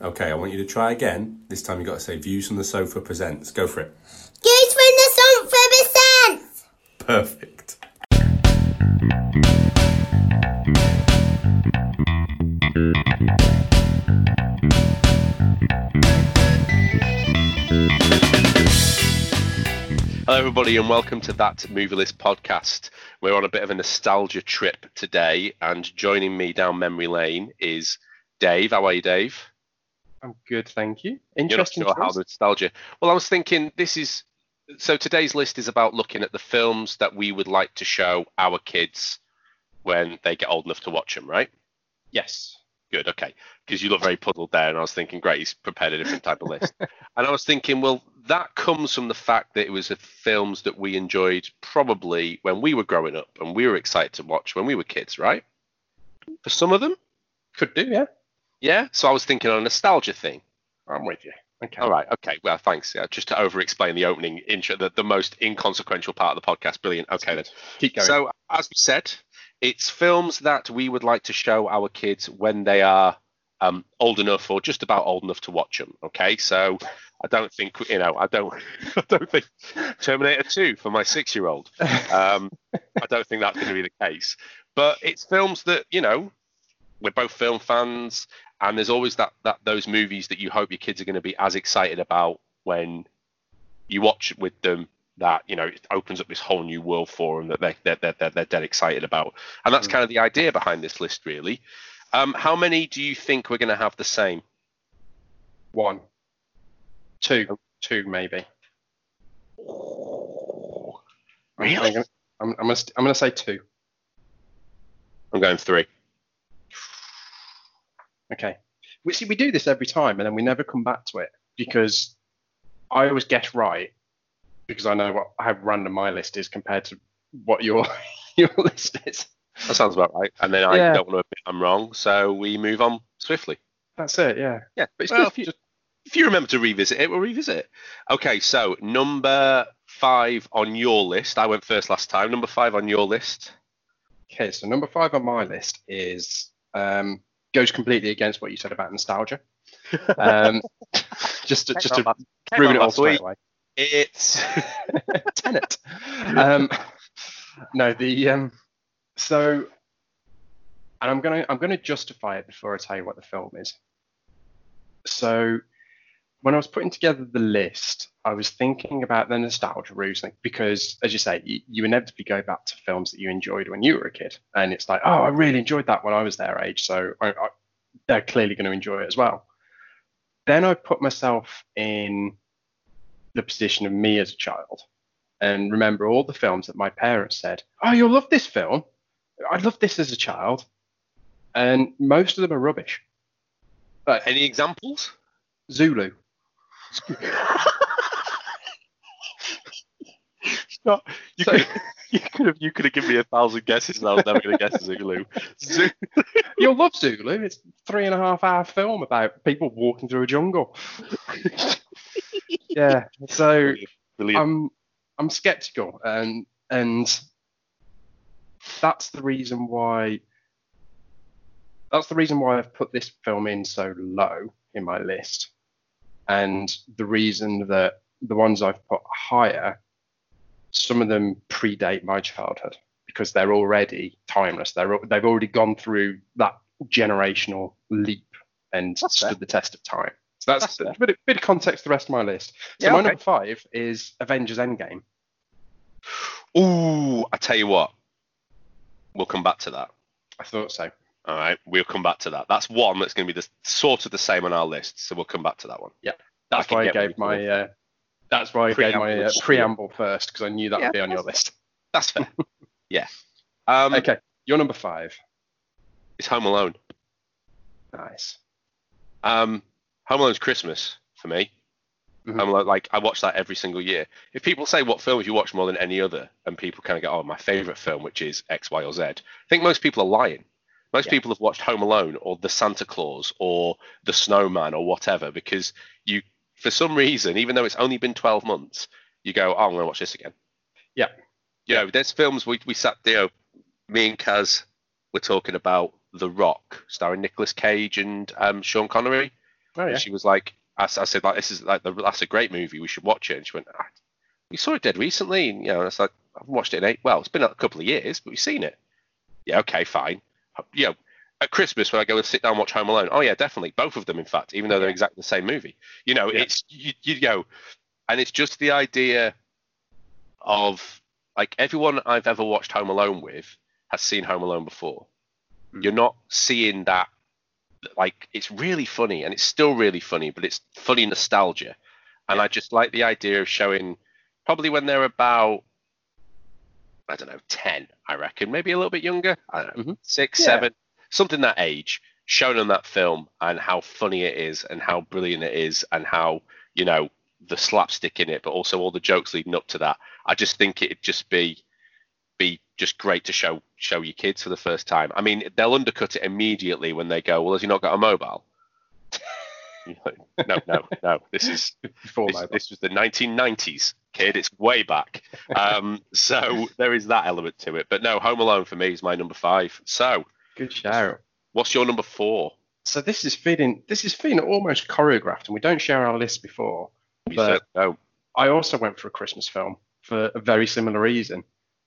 Okay, I want you to try again. This time you've got to say Views from the Sofa presents. Go for it. Goes from the sun for percent. Perfect. Hello, everybody, and welcome to that Movie List podcast. We're on a bit of a nostalgia trip today, and joining me down memory lane is Dave. How are you, Dave? I'm good, thank you. You're not Interesting. sure how choice. the nostalgia. Well, I was thinking this is so today's list is about looking at the films that we would like to show our kids when they get old enough to watch them, right? Yes. Good, okay. Because you look very puzzled there, and I was thinking, great, he's prepared a different type of list. and I was thinking, well, that comes from the fact that it was a films that we enjoyed probably when we were growing up, and we were excited to watch when we were kids, right? For some of them, Could do, yeah. Yeah. So I was thinking on a nostalgia thing. I'm with you. Okay. All right, okay. Well, thanks. Yeah, just to over-explain the opening intro, the, the most inconsequential part of the podcast. Brilliant. Okay, then. Keep going. So, as we said, it's films that we would like to show our kids when they are um, old enough or just about old enough to watch them. Okay, so I don't think you know. I don't. I don't think Terminator 2 for my six-year-old. Um, I don't think that's going to be the case. But it's films that you know we're both film fans, and there's always that that those movies that you hope your kids are going to be as excited about when you watch it with them that you know it opens up this whole new world for them that they they're, they're, they're, they're dead excited about and that's kind of the idea behind this list really um, how many do you think we're going to have the same One. Two. Two, maybe. I'm- I'm gonna, I'm, I'm, gonna, I'm gonna say two. i'm going three Okay. We see we do this every time, and then we never come back to it because I always guess right because I know what how random my list is compared to what your your list is. that sounds about right and then i Yeah. don't want to admit i'm wrong so we move on swiftly That's it. Yeah. yeah But it's well, if, you, just- if you remember to revisit it we'll revisit it okay so number five on your list i went first last time number five on your list Okay, so number five on my list is um, goes completely against what you said about nostalgia. Um, just to, just to ruin it all straight away. it's Tenet. Um, no, the um, so, and I'm gonna I'm gonna justify it before I tell you what the film is. So, when I was putting together the list, I was thinking about the nostalgia reasoning because, as you say, you, you inevitably go back to films that you enjoyed when you were a kid, and it's like, oh, I really enjoyed that when I was their age, so I, I, they're clearly going to enjoy it as well. Then I put myself in the position of me as a child and remember all the films that my parents said, Oh, you'll love this film. I loved this as a child. And most of them are rubbish. But any examples Zulu. No, you So- could you could have you could have given me a thousand guesses and I was never going to guess Zulu. Zulu. You'll love Zulu. It's three and a half hour film about people walking through a jungle. yeah. So Brilliant. I'm I'm skeptical and and that's the reason why that's the reason why I've put this film in so low in my list. And the reason that the ones I've put higher, some of them predate my childhood because they're already timeless. They're they've already gone through that generational leap and That's stood fair. the test of time. So that's, That's a bit, of, bit of context to the rest of my list. So Yeah, my okay. number five is Avengers Endgame. Ooh, I tell you what. We'll come back to that. I thought so. All right, we'll come back to that. That's one that's going to be the sort of the same on our list, so we'll come back to that one. Yeah. That's can why I gave my uh, that's why I gave my Preamble uh, preamble first because I knew that Yeah, would be on your list. That's fair. yeah. Um, Okay, you're number five. is Home Alone. Nice. Um, Home Alone's Christmas for me. Mhm. I'm like, like I watch that every single year. If people say what films you watch more than any other, and people kind of go, "Oh, my favorite film, which is X, Y, or Z," I think most people are lying. Most Yeah. people have watched Home Alone or The Santa Clause or The Snowman or whatever because you, for some reason, even though it's only been 12 months, you go, "Oh, I'm going to watch this again." Yeah. You know, there's films we we sat, you know, me and Kaz were talking about The Rock, starring Nicolas Cage and um, Sean Connery. Oh yeah. And she was like, "I said like this is like the, that's a great movie. We should watch it. And she went, ah, we saw it dead recently. And you know, and it's like I've watched it in eight. Well, it's been a couple of years, but we've seen it. Yeah, okay, fine. You know, at Christmas when I go and sit down and watch Home Alone. Oh yeah, definitely both of them. In fact, even though they're Yeah. exactly the same movie. You know, Yeah. it's you, you go, and it's just the idea of like everyone I've ever watched Home Alone with has seen Home Alone before. Mm. You're not seeing that like it's really funny and it's still really funny, but it's funny nostalgia. And I just like the idea of showing probably when they're about I don't know, ten, I reckon, maybe a little bit younger. I don't know, Mhm. six, Yeah. seven, something that age, showing them that film and how funny it is and how brilliant it is and how, you know, the slapstick in it, but also all the jokes leading up to that. I just think it'd just be be just great to show show your kids for the first time. I mean, they'll undercut it immediately when they go, "Well, has he not got a mobile?" Like, no, no, no. This is Before this, this was the 1990s, kid. It's way back. Um, so there is that element to it. But no, Home Alone for me is my number five. So Good shout. what's your number four? So this is feeling this is feeling almost choreographed, and we don't share our list before. You But- no. I also went for a Christmas film for a very similar reason.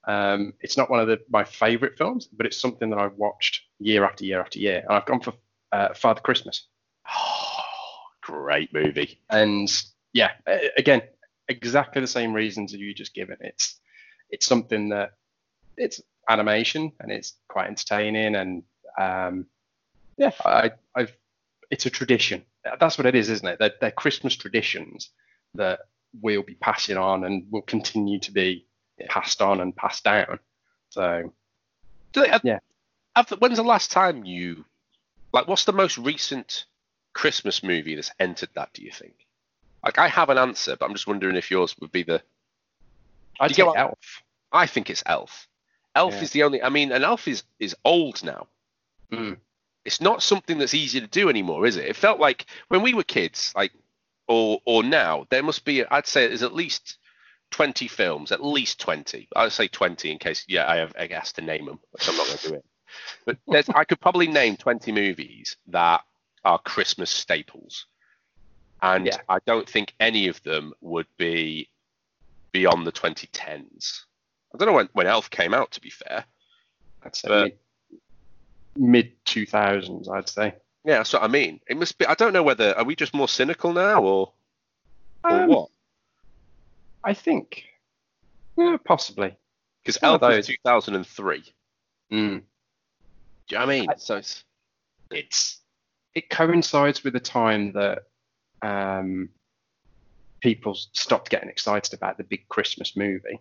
Um, it's not one of the, my favourite films, but it's something that I've watched year after year after year, and I've gone for uh, Father Christmas. Great movie. And yeah, again, exactly the same reasons that you just given. It's it's something that it's animation and it's quite entertaining, and um, yeah, I, I've it's a tradition. That's what it is, isn't it? They're, they're Christmas traditions that we'll be passing on and will continue to be passed on and passed down. So Do they, have, Yeah. have when's the last time you like? What's the most recent Christmas movie that's entered that? Do you think? Like, I have an answer, but I'm just wondering if yours would be the. You get what- Elf. I think it's Elf. Elf Yeah. is the only. I mean, and Elf is is old now. Mm. It's not something that's easy to do anymore, is it? It felt like when we were kids, like, or or now, there must be. I'd say there's at least. 20 films, at least 20. I'd say 20 in case, yeah, I have I guess to name them, which I'm not going to do it. But there's, I could probably name 20 movies that are Christmas staples. And Yeah. I don't think any of them would be beyond the 2010s. I don't know when, when Elf came out, to be fair. I'd say mid two thousands. I'd say. Yeah, that's what I mean. It must be, I don't know whether, are we just more cynical now or, or Um, what? I think, yeah, possibly. Because Elf was those. 2003. Do Mm. you know what I mean? I- so it's, It's it coincides with the time that um, people stopped getting excited about the big Christmas movie,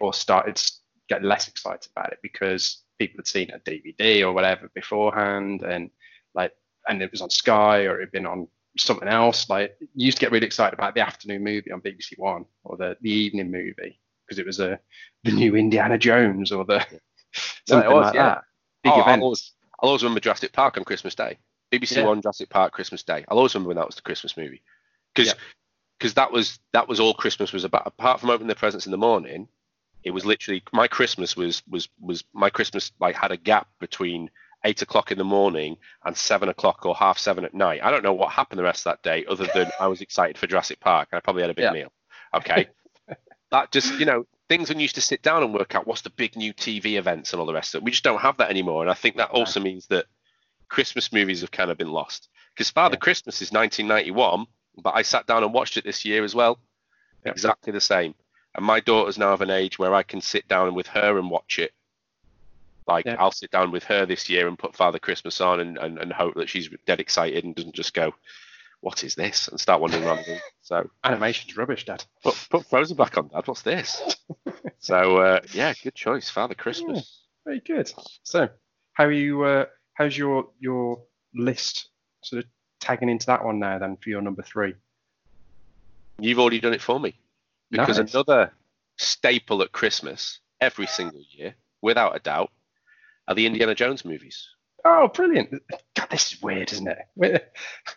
or started to get less excited about it because people had seen a DVD or whatever beforehand, and like, and it was on Sky or it had been on something else. Like, you used to get really excited about the afternoon movie on BBC One or the the evening movie because it was a the new Indiana Jones or the something was, like yeah. that. Big Oh, I'll event. always, I'll always remember Jurassic Park on Christmas Day. BBC Yeah. One Jurassic Park Christmas Day. I'll always remember when that was the Christmas movie, because Yeah. that was that was all Christmas was about. Apart from opening the presents in the morning, it was literally my Christmas was was was my Christmas like had a gap between eight o'clock in the morning and seven o'clock or half seven at night. I don't know what happened the rest of that day, other than I was excited for Jurassic Park and I probably had a big Yeah. meal. Okay, that just you know things when you used to sit down and work out what's the big new TV events and all the rest of it. We just don't have that anymore, and I think that also means that Christmas movies have kind of been lost. Because Father Yeah. Christmas is 1991, but I sat down and watched it this year as well, Yeah. exactly the same. And my daughter's now of an age where I can sit down with her and watch it. Like Yeah. I'll sit down with her this year and put Father Christmas on and, and, and hope that she's dead excited and doesn't just go, "What is this?" and start wandering around. So Animation's rubbish, Dad. put, put Frozen back on, Dad. What's this? so uh, yeah, good choice, Father Christmas. Very good. So, how are you? Uh, how's your your list sort of tagging into that one now? Then for your number three. You've already done it for me because Nice. another staple at Christmas every single year, without a doubt, are the Indiana Jones movies. Oh, brilliant! God, this is weird, isn't it?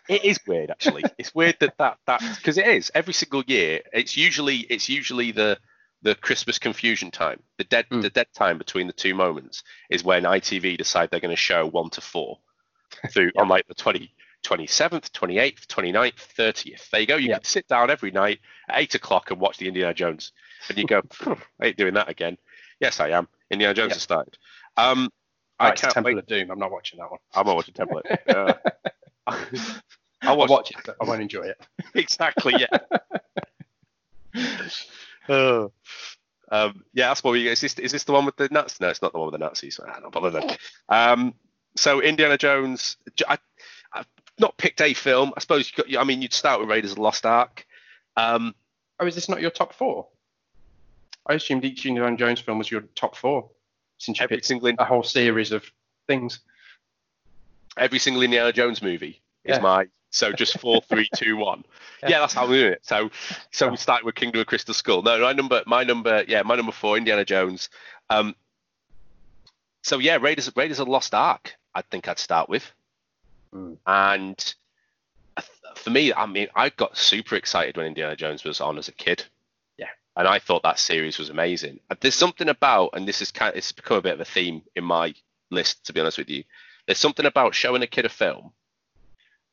It is weird, actually. it's weird that that that because it is every single year. It's usually it's usually the the Christmas confusion time, the dead Mm. the dead time between the two moments is when ITV decide they're going to show one to four through on like the 20, 27th, 28th, 29th, 30th. There you go. You Yeah. can sit down every night at eight o'clock and watch the Indiana Jones, and you go, I ain't doing that again. Yes, I am. Indiana Jones Yeah. has started. Um, Oh, I can't Temple wait. of Doom. I'm not watching that one. I'm not watching Template. Uh, I'll I'll watch, watch it, but I won't enjoy it. exactly. Yeah. Oh. Um, yeah, that's what we. Is this is this the one with the Nazis? No, it's not the one with the Nazis. Ah, not bother then. Um, so Indiana Jones. I, have not picked a film. I suppose you got. I mean, you'd start with Raiders of the Lost Ark. Um, Oh, is this not your top four? I assumed each Indiana Jones film was your top four, since you every picked single a whole series of things. every single Indiana Jones movie is my. So just four, three, two, one. Yeah. Yeah, that's how we do it. So, so we start with Kingdom of Crystal Skull. No, my number, my number, yeah, my number four, Indiana Jones. Um, so yeah, Raiders, Raiders of the Lost Ark. I think I'd start with. Mm. And for me, I mean, I got super excited when Indiana Jones was on as a kid. Yeah. And I thought that series was amazing. There's something about, and this is kind, it's become a bit of a theme in my list, to be honest with you. There's something about showing a kid a film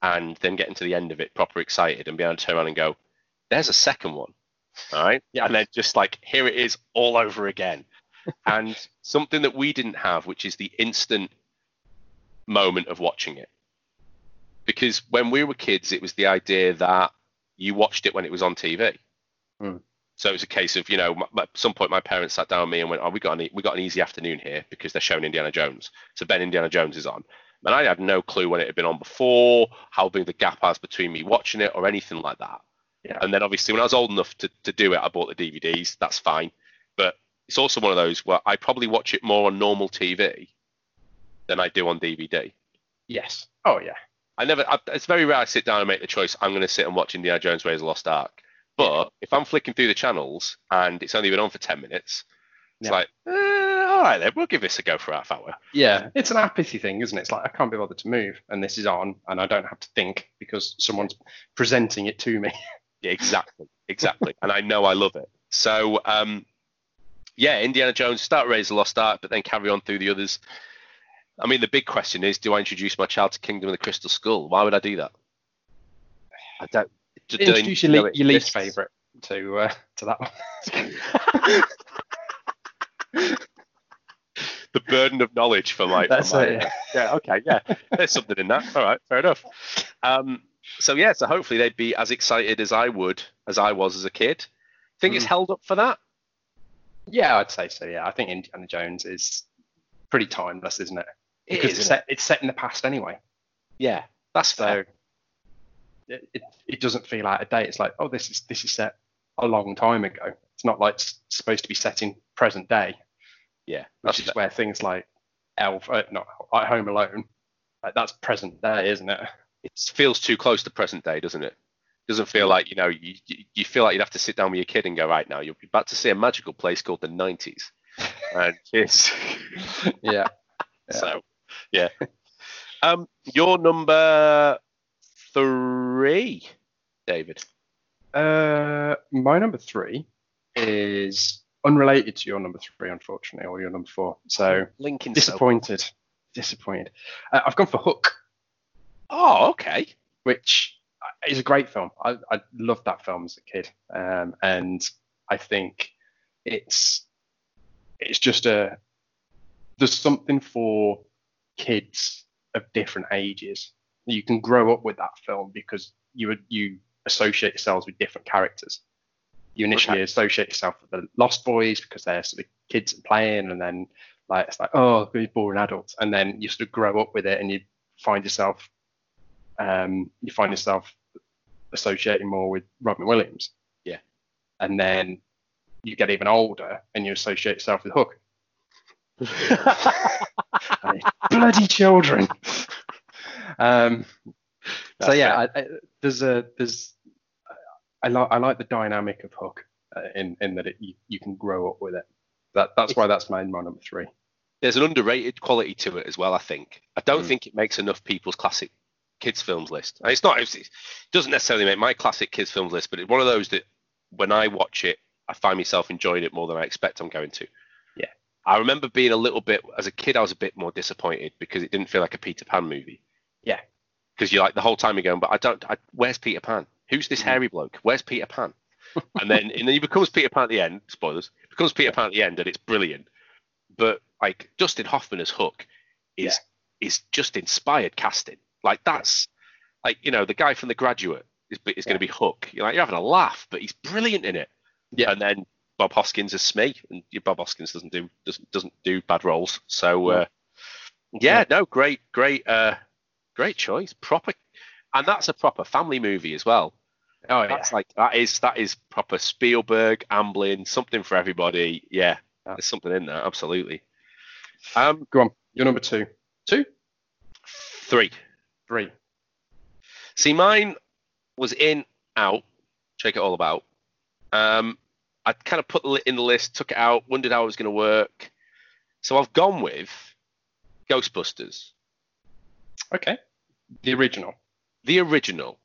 and then getting to the end of it proper excited and being able to turn around and go, there's a second one. All right. Yeah. And then just like, here it is all over again. and something that we didn't have, which is the instant moment of watching it. Because when we were kids, it was the idea that you watched it when it was on TV. Hmm. So it was a case of, you know, at some point my parents sat down with me and went, "Oh, we got an e- we got an easy afternoon here because they're showing Indiana Jones." So Ben Indiana Jones is on, and I had no clue when it had been on before, how big the gap was between me watching it or anything like that. Yeah. And then obviously when I was old enough to, to do it, I bought the DVDs. That's fine, but it's also one of those where I probably watch it more on normal TV than I do on DVD. Yes. Oh yeah. I never. I, it's very rare I sit down and make the choice. I'm going to sit and watch Indiana Jones: Raiders of the Lost Ark. But if I'm flicking through the channels and it's only been on for ten minutes, it's Yeah. like, eh, all right then, we'll give this a go for half hour. Yeah, it's an apathy thing, isn't it? It's like I can't be bothered to move, and this is on, and I don't have to think because someone's presenting it to me. Yeah, exactly, exactly. and I know I love it. So, um, yeah, Indiana Jones start Raiders of the Lost Ark, but then carry on through the others. I mean, the big question is, do I introduce my child to Kingdom of the Crystal Skull? Why would I do that? I don't. do- do they Introduce your, le- your least favourite to uh, to that one. the burden of knowledge for my. That's for my it, yeah. yeah. Okay. Yeah. There's something in that. All right. Fair enough. Um. So yeah. So hopefully they'd be as excited as I would as I was as a kid. Think it's Mm. held up for that. Yeah, I'd say so. Yeah, I think Indiana Jones is pretty timeless, isn't it? It Because is, it's set, it's set in the past anyway, Yeah. That's fair. so it, it, it doesn't feel out of date. It's like, oh, this is this is set a long time ago. It's not like it's supposed to be set in present day, Yeah. which That's is where things like Elf, uh, not like Home Alone, like that's present day, isn't it? it feels too close to present day, doesn't it? Doesn't feel like you know you you- you feel like you'd have to sit down with your kid and go right now. You're about to see a magical place called the 90s, and it's Yeah. Yeah. so yeah. Um, your number three, David. Uh, my number three is unrelated to your number three, unfortunately, or your number four. So Lincoln. disappointed. Disappointed. Uh, I've gone for Hook, Oh, okay. which is a great film. I, I loved that film as a kid, um, and I think it's it's just a there's something for kids of different ages. You can grow up with that film because you would you associate yourselves with different characters. You initially Okay. associate yourself with the Lost Boys because they're sort of kids playing, and then like it's like oh, these boring adults, and then you sort of grow up with it, and you find yourself um, you find yourself associating more with Robin Williams. Yeah. And then you get even older and you associate yourself with Hook. Bloody children. Um, so yeah, I, I, there's a there's I like I like the dynamic of Hook uh, in in that it, you you can grow up with it. That that's why that's my, my number three. There's an underrated quality to it as well. I think. I don't Mm. think it makes enough people's classic kids films list. And It's not. It's, it doesn't necessarily make my classic kids films list, but it's one of those that when I watch it, I find myself enjoying it more than I expect I'm going to. Yeah. I remember being a little bit as a kid. I was a bit more disappointed because it didn't feel like a Peter Pan movie. Yeah. because you're like the whole time you're going, but I don't. I, where's Peter Pan? Who's this hairy bloke? Where's Peter Pan? and then and then he becomes Peter Pan at the end. Spoilers. Becomes Peter Pan at the end, and it's brilliant. But like Dustin Hoffman as Hook is is just inspired casting. Like that's like you know the guy from The Graduate is is going to be Hook. You're like you're having a laugh, but he's brilliant in it. Yeah. And then Bob Hoskins as Smee, and Bob Hoskins doesn't do doesn't doesn't do bad roles. So uh, yeah, no, great, great, uh, great choice. Proper, and that's a proper family movie as well. Oh yeah. That's like that is that is proper Spielberg, Amblin, something for everybody. Yeah, Yeah. there's something in there, absolutely. Um, Go on. You're number two. Two? three. Three. See, mine was in, out, check it all about. Um, I kind of put it in the list, took it out, wondered how it was going to work. So I've gone with Ghostbusters, Okay. The original. The original.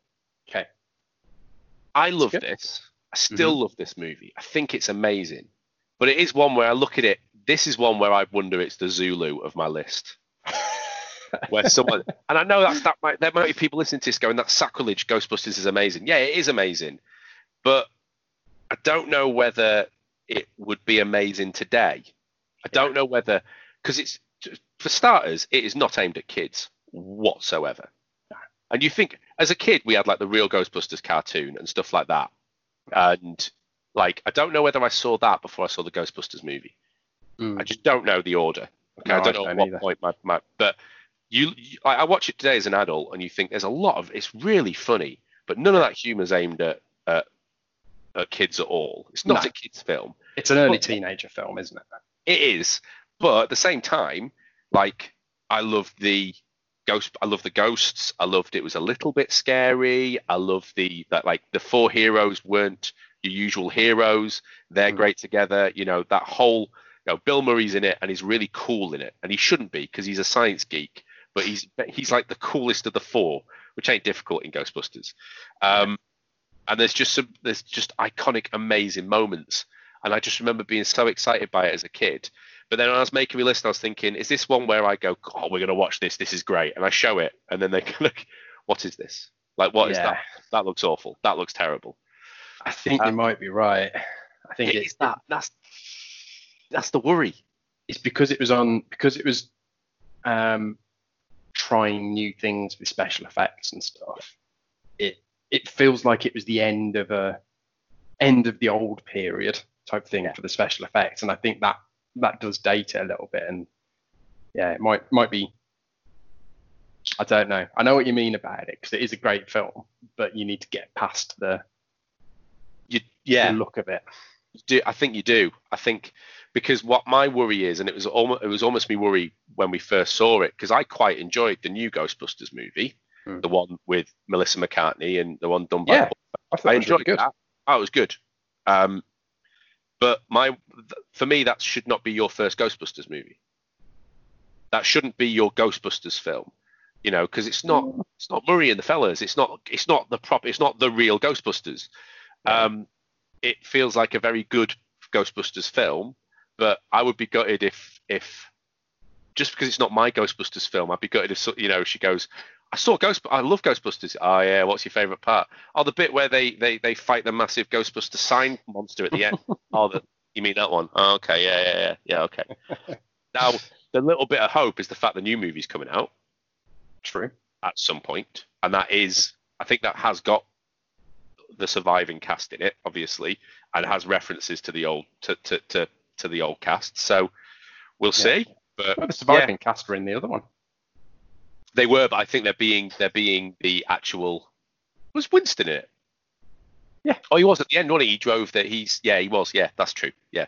Okay. I love good. this. I still mm-hmm. love this movie. I think it's amazing. But it is one where I look at it. This is one where I wonder it's the Zulu of my list. where someone and I know that's that might there might be people listening to this going that's sacrilege. Ghostbusters is amazing. Yeah, it is amazing, but I don't know whether it would be amazing today. I don't know whether because it's for starters, it is not aimed at kids whatsoever. And you think as a kid we had like the real Ghostbusters cartoon and stuff like that, and like I don't know whether I saw that before I saw the Ghostbusters movie. Mm. I just don't know the order. Okay, No, I don't I know don't at what point my, my but you, you I, I watch it today as an adult and you think there's a lot of it's really funny, but none of that humor's aimed at at, at kids at all. It's not No. a kids film. It's an early Well- teenager film, isn't it? It is, but at the same time, like I love the ghost. I love the ghosts. I loved it was a little bit scary. I love the that like the four heroes weren't your usual heroes. They're Mm. great together. You know that whole. You know, Bill Murray's in it and he's really cool in it, and he shouldn't be because he's a science geek. But he's he's like the coolest of the four, which ain't difficult in Ghostbusters. Um, and there's just some there's just iconic, amazing moments. And I just remember being so excited by it as a kid. But then when I was making my list, I was thinking, is this one where I go, oh, we're going to watch this. This is great. And I show it. And then they kind of, what is this? Like, what is Yeah. that? That looks awful. That looks terrible. I think Uh, you might be right. I think It it's is that. That's, that's the worry. it's because it was on because it was um, trying new things with special effects and stuff. It it feels like it was the end of a end of the old period type thing for the special effects, and I think that that does date it a little bit. And yeah, it might might be. I don't know. I know what you mean about it because it is a great film, but you need to get past the, You, yeah the look of it. do. I think you do. I think because what my worry is, and it was almost, it was almost me worry when we first saw it, because I quite enjoyed the new Ghostbusters movie, Hmm. the one with Melissa McCarthy and the one done by Yeah, I thought I it was really enjoyed good. that. Oh, it was good. Um, but my for me, that should not be your first Ghostbusters movie. That shouldn't be your Ghostbusters film, you know, because it's not it's not Murray and the fellas. It's not it's not the prop. It's not the real Ghostbusters. Um, it feels like a very good Ghostbusters film, but I would be gutted if if just because it's not my Ghostbusters film, I'd be gutted if you know she goes. I saw Ghost. I love Ghostbusters. Oh yeah, what's your favorite part? Oh, the bit where they they they fight the massive Ghostbuster sign monster at the end. oh, the, you mean that one? Oh, okay, yeah, yeah, yeah, yeah. Okay. now the little bit of hope is the fact the new movie's coming out True. at some point, and that is, I think that has got the surviving cast in it, obviously, and has references to the old to to to, to the old cast. So we'll see. But Well, the surviving cast were in the other one. They were, but I think they're being they're being the actual. Was Winston in it? Yeah. Oh, he was at the end, wasn't he? He drove that. He's yeah, he was. Yeah, that's true. Yeah.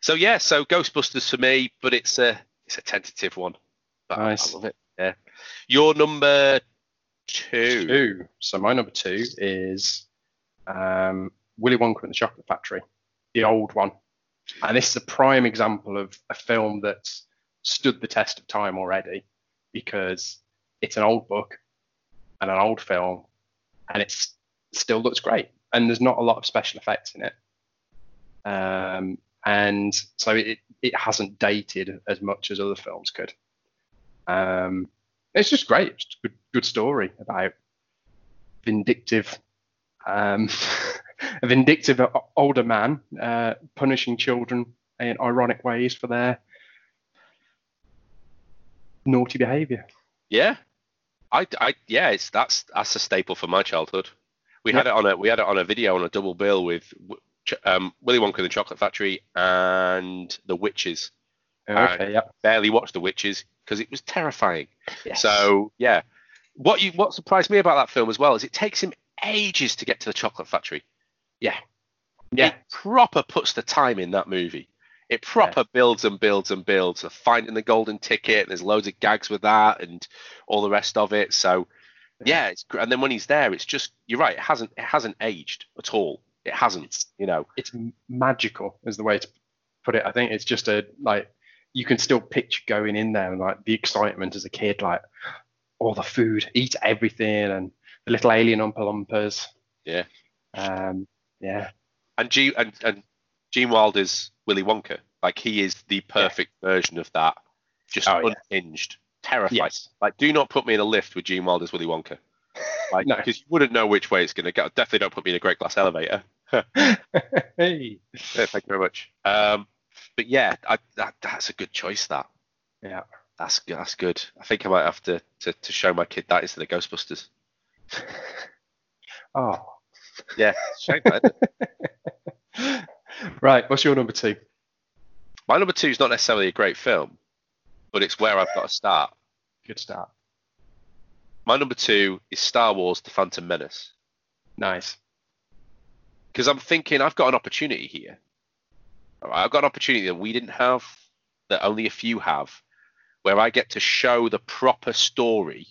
So yeah, so Ghostbusters for me, but it's a it's a tentative one. But I- Nice. I love it. Yeah. Your number two. Two. So my number two is um, Willy Wonka and the Chocolate Factory, the old one. And this is a prime example of a film that's stood the test of time already because it's an old book and an old film and it still looks great. And there's not a lot of special effects in it. Um, and so it, it hasn't dated as much as other films could. Um, it's just great. It's a good, good story about vindictive, um, a vindictive older man uh, punishing children in ironic ways for their naughty behaviour. Yeah, I, I yeah, it's that's that's a staple for my childhood. We had it on a we had it on a video on a double bill with um, Willy Wonka and the Chocolate Factory and The Witches. Okay, yeah. Barely watched The Witches because it was terrifying. Yes. So yeah, what you what surprised me about that film as well is it takes him ages to get to the Chocolate Factory. yeah, yeah, It proper puts the time in that movie. It proper builds and builds and builds. The finding the golden ticket. There's loads of gags with that and all the rest of it. So yeah, it's and then when he's there, it's just you're right. It hasn't it hasn't aged at all. It hasn't. You know. it's magical is the way to put it. I think it's just a like you can still picture going in there and like the excitement as a kid, like all the food, eat everything, and the little alien Oompa Loompas. Yeah. Um, yeah, And G and and Gene Wilder's Willy Wonka, like he is the perfect version of that. Just Oh, yeah. unhinged, terrified. yes, Like, do not put me in a lift with Gene Wilder's Willy Wonka. Like, No. because you wouldn't know which way it's going to go. Definitely don't put me in a great glass elevator. hey, Yeah, thank you very much. Um, but yeah, I, that, that's a good choice. That yeah, that's good. That's good. I think I might have to, to, to show my kid that instead of Ghostbusters. oh, Yeah, shame that, isn't it? Right. What's your number two? My number two is not necessarily a great film, but it's where I've got to start. Good start. My number two is Star Wars: The Phantom Menace. Nice. because I'm thinking I've got an opportunity here. Right, I've got an opportunity that we didn't have, that only a few have, where I get to show the proper story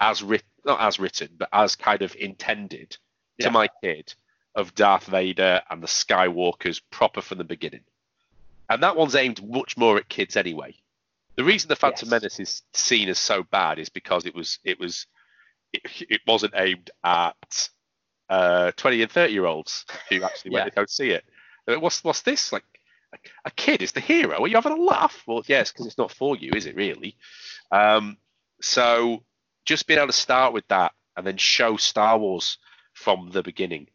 as written, not as written, but as kind of intended Yeah. to my kid of Darth Vader and the Skywalkers proper from the beginning. And that one's aimed much more at kids anyway. The reason the Phantom Yes. Menace is seen as so bad is because it was it was it, it wasn't aimed at uh, 20 and 30 year olds who actually went Yeah. to go see it. What's what's this? Like a, a kid is the hero? Are you having a laugh? Well, yes, because it's not for you, is it really? Um, so just being able to start with that and then show Star Wars from the beginning.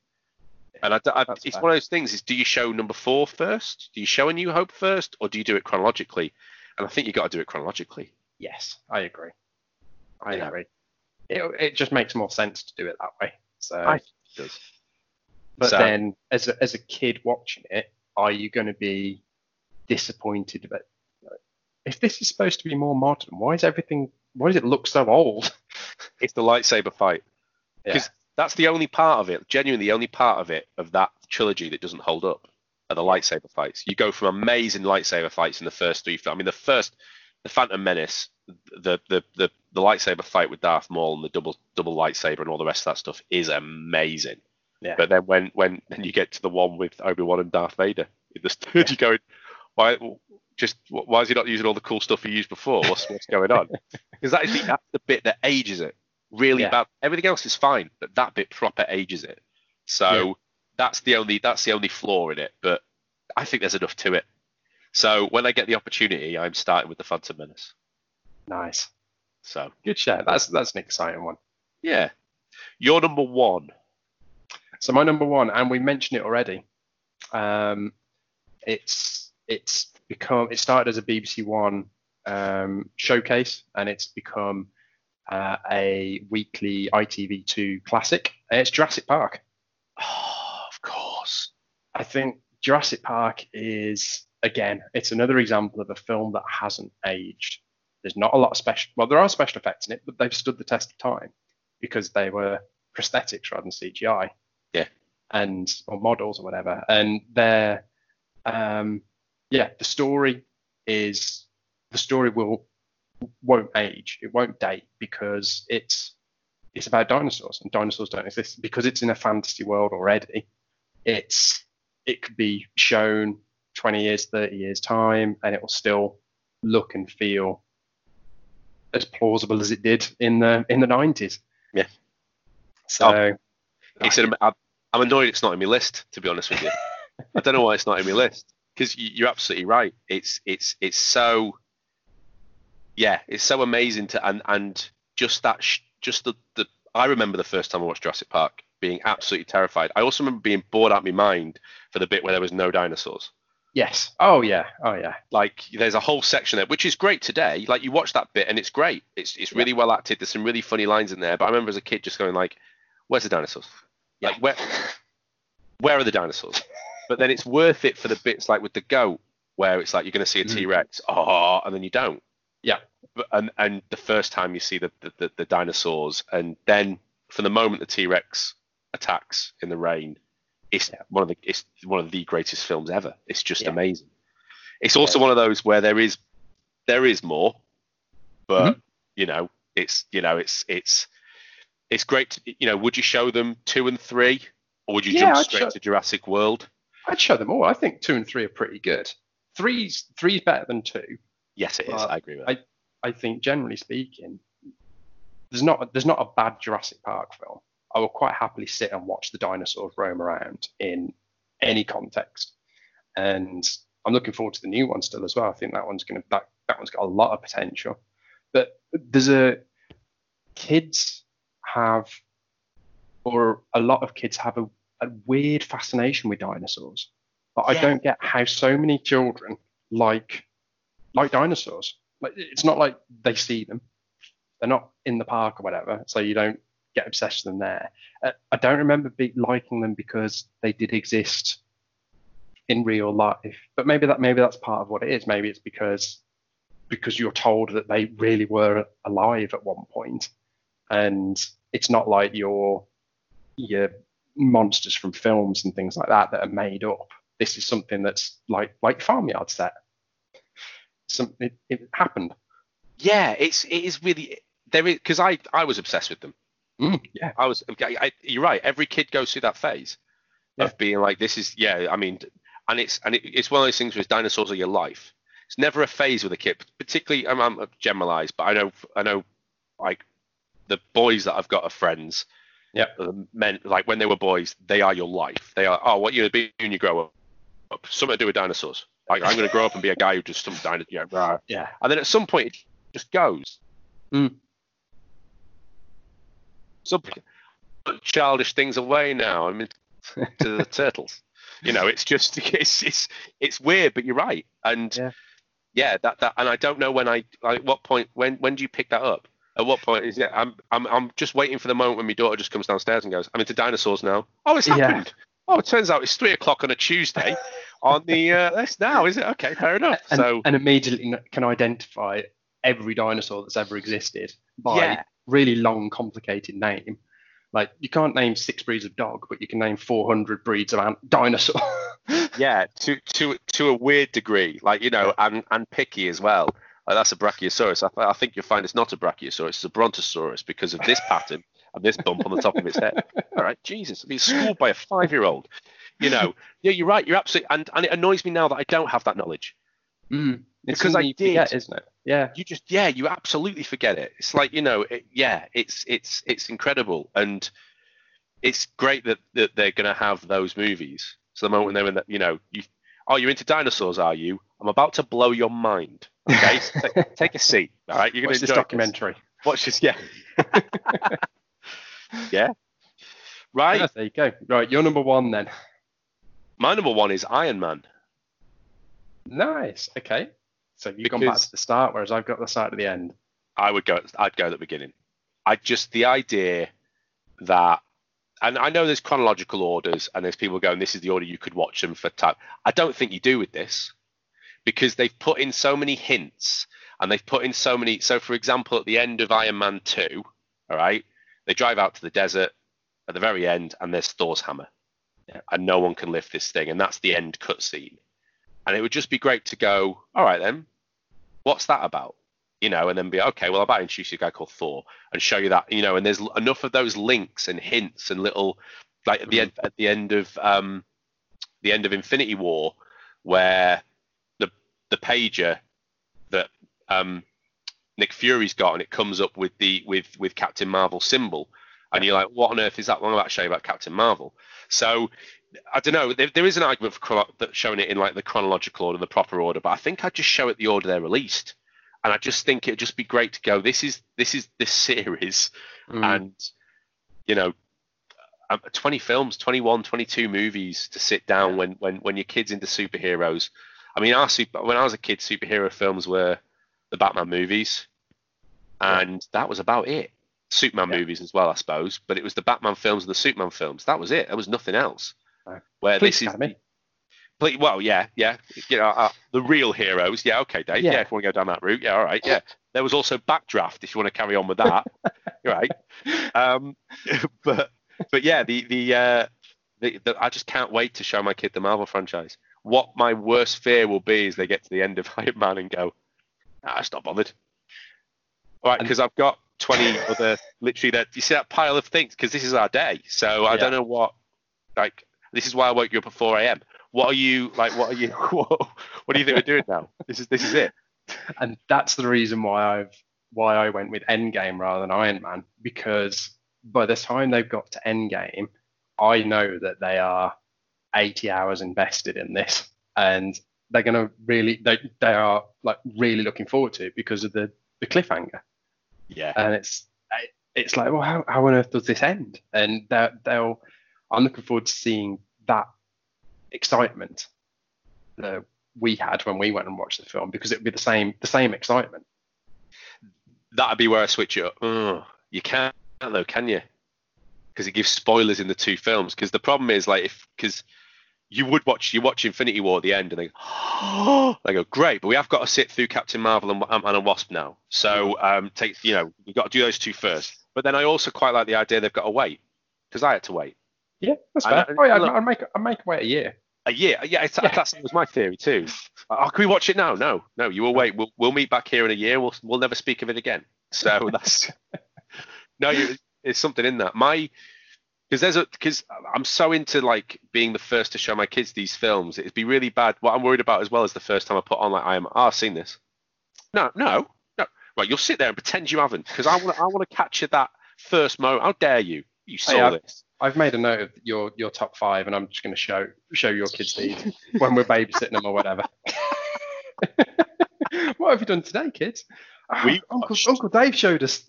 And I, I- it's fair. one of those things: is do you show number four first? Do you show A New Hope first, or do you do it chronologically? And I think you've got to do it chronologically. Yes, I agree. I Yeah. agree. It, it just makes more sense to do it that way. So, I it does. but so- then as a, as a kid watching it, are you going to be disappointed about if this is supposed to be more modern? Why is everything? Why does it look so old? It's the lightsaber fight. Yeah. because that's the only part of it, genuinely the only part of it of that trilogy that doesn't hold up are the lightsaber fights. You go from amazing lightsaber fights in the first three films. I mean, the first, the Phantom Menace, the the the, the lightsaber fight with Darth Maul and the double double lightsaber and all the rest of that stuff is amazing. Yeah. But then when when then you get to the one with Obi Wan and Darth Vader, in the third, you going, why just why is he not using all the cool stuff he used before? What's what's going on? Because that is the, that's the bit that ages it really Yeah. bad. Everything else is fine, but that bit proper ages it. So Yeah. that's the only that's the only flaw in it. But I think there's enough to it. So when I get the opportunity, I'm starting with the Phantom Menace. Nice, So good shout. That's that's an exciting one. yeah, you're number one. So my number one, and we mentioned it already. Um, it's it's become it started as a BBC One um, showcase, and it's become uh, a weekly ITV2 classic. It's Jurassic Park. Oh, of course. I think Jurassic Park is again, it's another example of a film that hasn't aged. There's not a lot of special. Well, there are special effects in it, but they've stood the test of time because they were prosthetics rather than CGI. Yeah. And or models or whatever, and they're, um, yeah, the story is the story will won't age. It won't date because it's it's about dinosaurs and dinosaurs don't exist because it's in a fantasy world already. It's it could be shown 20 years, 30 years time, and it will still look and feel as plausible as it did in the in the 90s. Yeah. So oh. It's an, I'm I'm annoyed it's not in my list, to be honest with you. I don't know why it's not in my list because you're absolutely right. It's it's it's so yeah, it's so amazing to and and just that, sh- just the, the. I remember the first time I watched Jurassic Park being absolutely terrified. I also remember being bored out of my mind for the bit where there was no dinosaurs. Yes. Oh yeah. Oh yeah. Like there's a whole section there, which is great today. Like you watch that bit and it's great. It's it's really well acted. There's some really funny lines in there. But I remember as a kid just going like, "Where's the dinosaurs? Like where where are the dinosaurs?" But then it's worth it for the bits like with the goat, where it's like you're going to see a Mm. T-Rex, oh, and then you don't. Yeah. And and the first time you see the the, the, dinosaurs, and then from the moment the T-Rex attacks in the rain, it's Yeah. one of the it's one of the greatest films ever. It's just Yeah. amazing. It's also one of those where there is there is more, but Mm-hmm. you know it's you know it's it's it's great. To, you know, would you show them two and three, or would you Yeah, jump I'd straight show- to Jurassic World? I'd show them all. I think two and three are pretty good. Three's three's better than two. Yes, it is. Well, I agree with that. I think generally speaking, there's not there's not a bad Jurassic Park film. I will quite happily sit and watch the dinosaurs roam around in any context. And I'm looking forward to the new one still as well. I think that one's gonna that, that one's got a lot of potential. But there's a kids have or a lot of kids have a, a weird fascination with dinosaurs. But I don't get how so many children like like dinosaurs. Like it's not like they see them. They're not in the park or whatever, so you don't get obsessed with them there. Uh, I don't remember be, liking them because they did exist in real life, but maybe that maybe that's part of what it is. Maybe it's because because you're told that they really were alive at one point, and it's not like your your monsters from films and things like that that are made up. This is something that's like like farmyard set. Some it, it happened. yeah, it's it is really there is because I I was obsessed with them. Mm, yeah. I was. I, I, you're right. Every kid goes through that phase Yeah. of being like, "This is yeah." I mean, and it's and it, it's one of those things where dinosaurs are your life. It's never a phase with a kid, particularly. I'm, I'm generalized, but I know I know like the boys that I've got are friends. Yeah. the Men like when they were boys, they are your life. They are. Oh, what you gonna be when you grow up? Something to do with dinosaurs. Like I'm gonna grow up and be a guy who just some dinosaur. Yeah, rah. Yeah. And then at some point, it just goes. Mm. Some put childish things away now. I mean, to the turtles. You know, it's just it's it's it's weird, but you're right. And Yeah. yeah, that that and I don't know when I like what point when when do you pick that up? At what point is it? I'm I'm I'm just waiting for the moment when my daughter just comes downstairs and goes, "I'm into dinosaurs now." Oh, it's Yeah. happened. Oh, it turns out it's three o'clock on a Tuesday. on the uh, that's now, is it? Okay, fair enough. And, so and immediately can identify every dinosaur that's ever existed by Yeah. really long, complicated name. Like you can't name six breeds of dog, but you can name 400 breeds of ant- dinosaur. yeah, to to to a weird degree, like you know, and and picky as well. Like that's a brachiosaurus. I, I think you'll find it's not a brachiosaurus; it's a brontosaurus because of this pattern and this bump on the top of its head. All right, Jesus, I'm being schooled by a five-year-old. You know, yeah, you're right. You're absolutely, and and it annoys me now that I don't have that knowledge. Mm. It's Because I you forget, isn't it? Yeah. You just, yeah, you absolutely forget it. It's like you know, it, yeah, it's it's it's incredible, and it's great that that they're going to have those movies. So the moment when they're in that, you know, you, oh, you're into dinosaurs, are you? I'm about to blow your mind. Okay, take, take a seat. All right, you're going Watch to this documentary. Watch this, yeah, yeah. Right, Yeah, there you go. Right, you're number one then. my number one is Iron Man. Nice. Okay. So you've gone back to the start, whereas I've got the start at the end. I would go. I'd go at the beginning. I just the idea that, and I know there's chronological orders, and there's people going, "This is the order you could watch them for." Time. I don't think you do with this, because they've put in so many hints, and they've put in so many. So, for example, at the end of Iron Man two, all right, they drive out to the desert at the very end, and there's Thor's hammer, Yeah. and no one can lift this thing, and that's the end cutscene. And it would just be great to go, all right then, what's that about? you know, and then be okay. Well, I about introduce you a guy called Thor and show you that, you know, and there's enough of those links and hints and little, like at the end at the end of um, the end of Infinity War, where the the pager that um, Nick Fury's got and it comes up with the with with Captain Marvel symbol, and you're like, what on earth is that? I'm about to show you about Captain Marvel. So. I don't know. There, there is an argument for showing it in like the chronological order, the proper order, but I think I'd just show it the order they're released and I just think it'd just be great to go. This is this is this series, Mm. and you know, um, 20 films, 21, 22 movies to sit down when when when your kid's into superheroes. I mean, our super, when I was a kid, superhero films were the Batman movies, and that was about it. Superman Yeah. movies as well, I suppose, but it was the Batman films and the Superman films. That was it. There was nothing else. Where Police this is Well, yeah, yeah, you know, uh, the real heroes. Yeah, okay, Dave. Yeah. Yeah. if you want to go down that route, yeah, all right, yeah. There was also Backdraft, if you want to carry on with that, right? Um, but but yeah, the the, uh, the the I just can't wait to show my kid the Marvel franchise. What my worst fear will be is they get to the end of Iron Man and go, ah, it's not bothered. All right, because I've got 20 other, literally, that you see that pile of things, because this is our day. So I Yeah. don't know what, like, this is why I woke you up at 4 a.m. What are you, like, what are you, what, what do you think we're doing now? This is, this is it. and that's the reason why I've why I went with Endgame rather than Iron Man because by the time they've got to Endgame, I know that they are 80 hours invested in this, and they're gonna really they they are like really looking forward to it because of the the cliffhanger, Yeah. and it's it's like well how how on earth does this end? And they'll, they'll I'm looking forward to seeing that excitement that we had when we went and watched the film because it would be the same the same excitement. That'd be where I switch it up. Ugh, you can't, though, can you? Because it gives spoilers in the two films. Because the problem is, like, if, because you would watch, you watch Infinity War at the end and they go, oh, they go, great, but we have got to sit through Captain Marvel and Ant-Man and Wasp now. So, um, take, you know, we've got to do those two first. But then I also quite like the idea they've got to wait. Because I had to wait. Yeah, that's I fair. oh, yeah, I'd, I'd make I'd make away a year. A year, yeah, it's, Yeah. that was my theory too. Oh, can we watch it now? No, no, you will wait. We'll, we'll meet back here in a year. We'll we'll never speak of it again. So that's no, you, it's something in that. My because there's a because I'm so into like being the first to show my kids these films. It'd be really bad. What I'm worried about as well is the first time I put on like I am. Oh, I've seen this. No, no, no. Right, you'll sit there and pretend you haven't because I want I want to capture that first moment. How dare you? You saw Hey, I've- this. I've made a note of your your top five, and I'm just going to show show your kids these when we're babysitting them or whatever. what have you done today, kids? Oh, We ah, Uncle Uncle Dave showed us.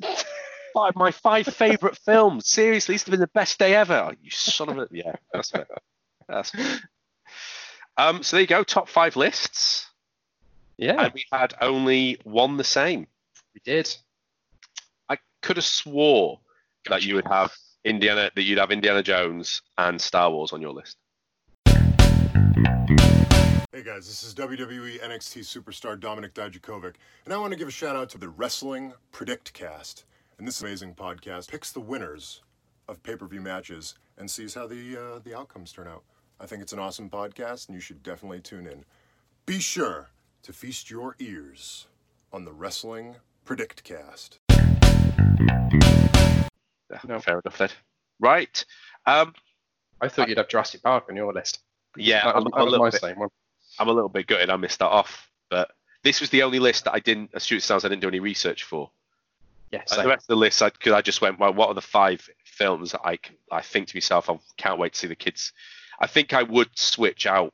Five my five favorite films. Seriously, this has been the best day ever. Oh, you son of a yeah. That's fair. That's fair. Um, so there you go, top five lists, Yeah, and we had only one the same. we did. I could have swore that you would have Indiana, that you'd have Indiana Jones and Star Wars on your list. Hey guys, this is WWE NXT superstar Dominik Dijakovic, and I want to give a shout out to the Wrestling Predict Cast. And this amazing podcast picks the winners of pay-per-view matches and sees how the uh, the outcomes turn out. I think it's an awesome podcast, and you should definitely tune in. Be sure to feast your ears on the Wrestling Predict Cast. No. Fair enough then. Right. Um, I thought you'd have Jurassic Park on your list. yeah, that I'm, that I'm a little my bit, same one. I'm a little bit gutted. I missed that off, but this was the only list that I didn't. As Stuart sounds, I didn't do any research for. Yes, Uh, the rest of the list, I because I, just went, well, what are the five films that I, I think to myself, I can't wait to see the kids. I think I would switch out,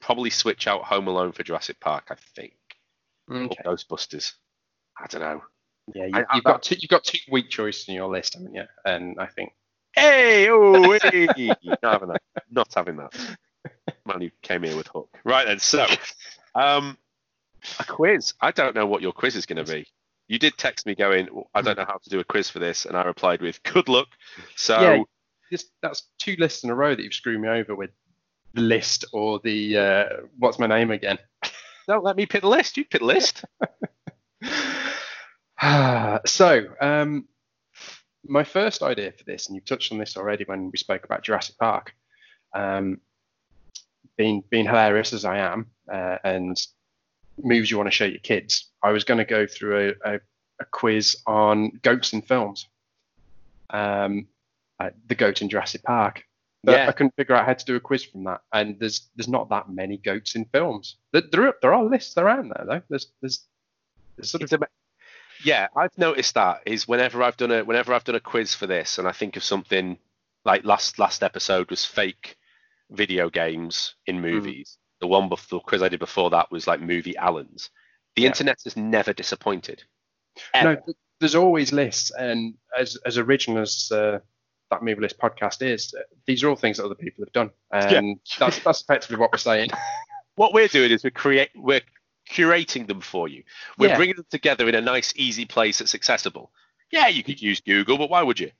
probably switch out Home Alone for Jurassic Park. I think okay. or Ghostbusters. I don't know. Yeah, you, I- I- you've got two, you've got two weak choices in your list, haven't you? And I think Hey, oh, hey. not having that. Not having that. Man, you came here with Hook. Right then, so um, a quiz. I don't know what your quiz is going to be. You did text me going, I don't know how to do a quiz for this, and I replied with, good luck. So Yeah. this, that's two lists in a row that you've screwed me over with the list or the uh, what's my name again. don't let me pick the list. You pick the list. so, um, my first idea for this, and you've touched on this already when we spoke about Jurassic Park, um, being being hilarious as I am, uh, and movies you want to show your kids, I was going to go through a, a, a quiz on goats in films. Um, uh, the goat in Jurassic Park. But Yeah. I couldn't figure out how to do a quiz from that, and there's there's not that many goats in films. There there are, there are lists around there though. There's there's, there's sort of It's ama- yeah, I've noticed that is whenever I've done a whenever I've done a quiz for this, and I think of something like last last episode was fake video games in movies. The one before the quiz I did before that was like movie Allens. The Yeah. internet has never disappointed. Ever. No, there's always lists, and as as original as uh, that movie list podcast is, uh, these are all things that other people have done, and that's that's effectively what we're saying. What we're doing is we're create we're curating them for you. We're Yeah. bringing them together in a nice, easy place that's accessible. Yeah, you could use Google, but why would you?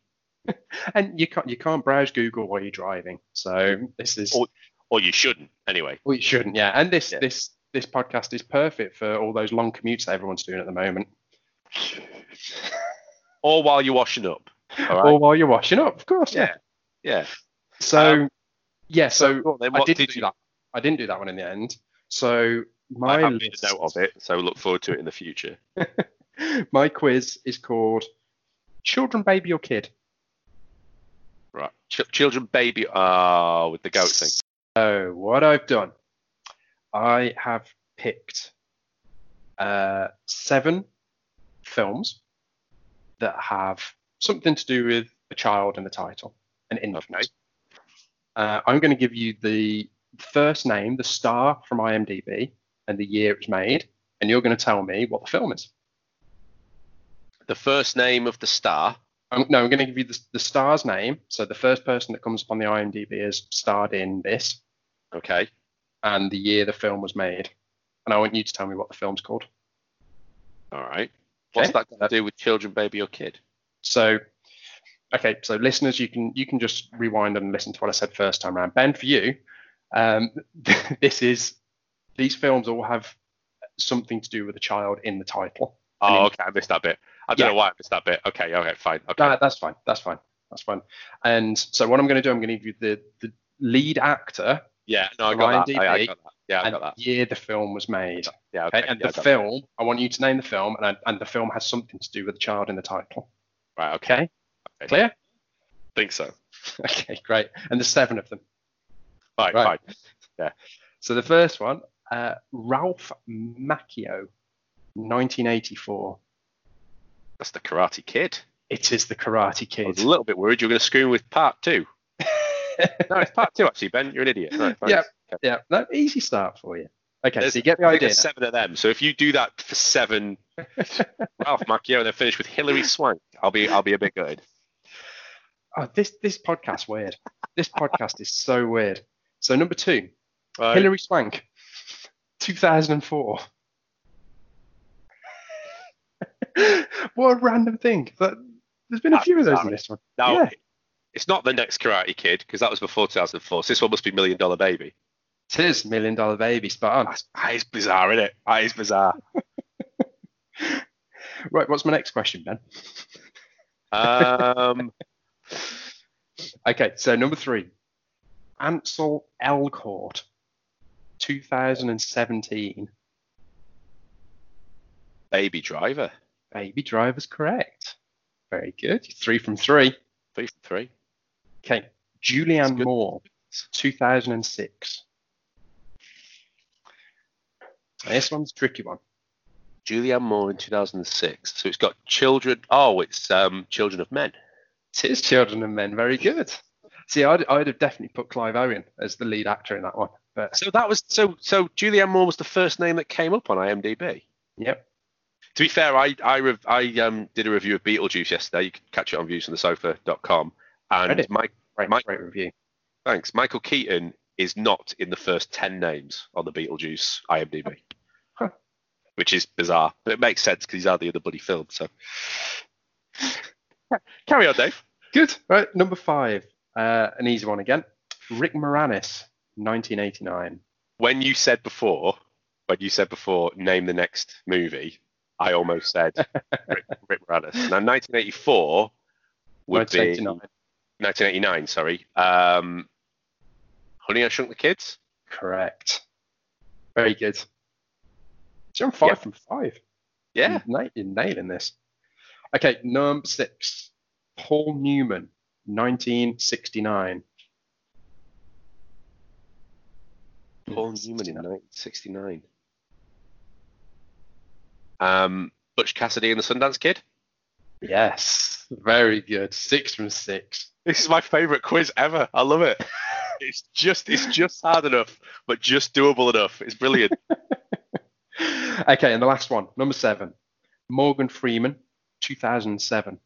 And you can't you can't browse Google while you're driving, so this is Or- Or you shouldn't, anyway. well, you shouldn't, yeah. And this Yeah. this this podcast is perfect for all those long commutes that everyone's doing at the moment, Or while you're washing up. All right. or while you're washing up, of course. Yeah. yeah. So Um, yeah, so then, I didn't did do you? that. I didn't do that one in the end. So my I have made a note of it, so look forward to it in the future. my quiz is called Children, Baby or Kid. Right. Ch- children, baby. Ah, with the goat thing. So what I've done, I have picked uh, seven films that have something to do with a child in the title, an infant. Uh, I'm going to give you the first name, the star from IMDb, and the year it was made, and you're going to tell me what the film is. The first name of the star. I'm, no, I'm going to give you the, the star's name. So the first person that comes up on the IMDb is starred in this, Okay. and the year the film was made. And I want you to tell me what the film's called. All right. What's Okay. that got to do with children, baby, or kid? So, okay, so listeners, you can you can just rewind and listen to what I said first time around. Ben, for you, um, this is these films all have something to do with a child in the title. Oh, okay. I missed that bit. I don't Yeah. know why I missed that bit. Okay. Okay. Fine. Okay. That, that's fine. That's fine. That's fine. And so what I'm going to do, I'm going to give you the the lead actor yeah. No, I got that. I, I got that. Yeah, I got that. the year the film was made. Yeah. Okay, Okay. and yeah, the I got that. film, I want you to name the film, and and the film has something to do with the child in the title. Right. Okay. Okay, Okay. clear? think so. Okay, great. And there's seven of them. Right. Right. Fine. So the first one, uh, Ralph Macchio, 1984. That's the Karate Kid. It is the Karate Kid. I was a little bit worried you were going to scream with part two. No, it's part two actually, Ben. You're an idiot. Right, fine. Yeah. Okay. yeah, no, easy start for you. Okay, There's- so you get the idea. seven of them. So if you do that for seven, Ralph Macchio, and then finish with Hilary Swank, I'll be I'll be a bit good. Oh, this this podcast weird. This podcast is so weird. So number two, Right. Hilary Swank, 2004. what a random thing. But there's been a few of those in this one. Now, Yeah. it's not the next Karate Kid because that was before 2004. So this one must be Million Dollar Baby. It is Million Dollar Baby, spot on. That's, that is bizarre, isn't it? That is bizarre. Right, what's my next question, Ben? Um, Okay, so number three, Ansel Elgort, 2017. Baby Driver, Baby Driver's correct. Very good. Three from three. three from three. Okay, Julianne. Moore, 2006. This one's a tricky one. Julianne Moore in 2006. So it's got children. Oh, it's um, Children of Men. It is Children of Men. Very good. See, I'd, I'd have definitely put Clive Owen as the lead actor in that one. But So that was so. So Julianne Moore was the first name that came up on IMDb. yep, To be fair, I I, rev- I um, did a review of Beetlejuice yesterday. You can catch it on viewsonthesofa.com. And Ready? Mike, great, Mike- great review. thanks. Michael Keaton is not in the first ten names on the Beetlejuice IMDb, Huh. which is bizarre, but it makes sense because he's out the other bloody film. So carry on, Dave. Good. Right, number five, uh, an easy one again. Rick Moranis, 1989. When you said before, when you said before, name the next movie, I almost said Rick, Rick Moranis. Now, 1984 would be 1989. 1989. Sorry. Um, Honey, I Shrunk the Kids. Correct. Very good. I'm five Yeah. from five. Yeah. You're, you're nailing this. Okay, number six. Paul Newman, 1969. Paul Newman in 1969. Um, Butch Cassidy and the Sundance Kid. Yes, very good. Six from six. This is my favorite quiz ever. I love it. It's just it's just hard enough, but just doable enough. It's brilliant. okay, and the last one, number seven, Morgan Freeman, 2007.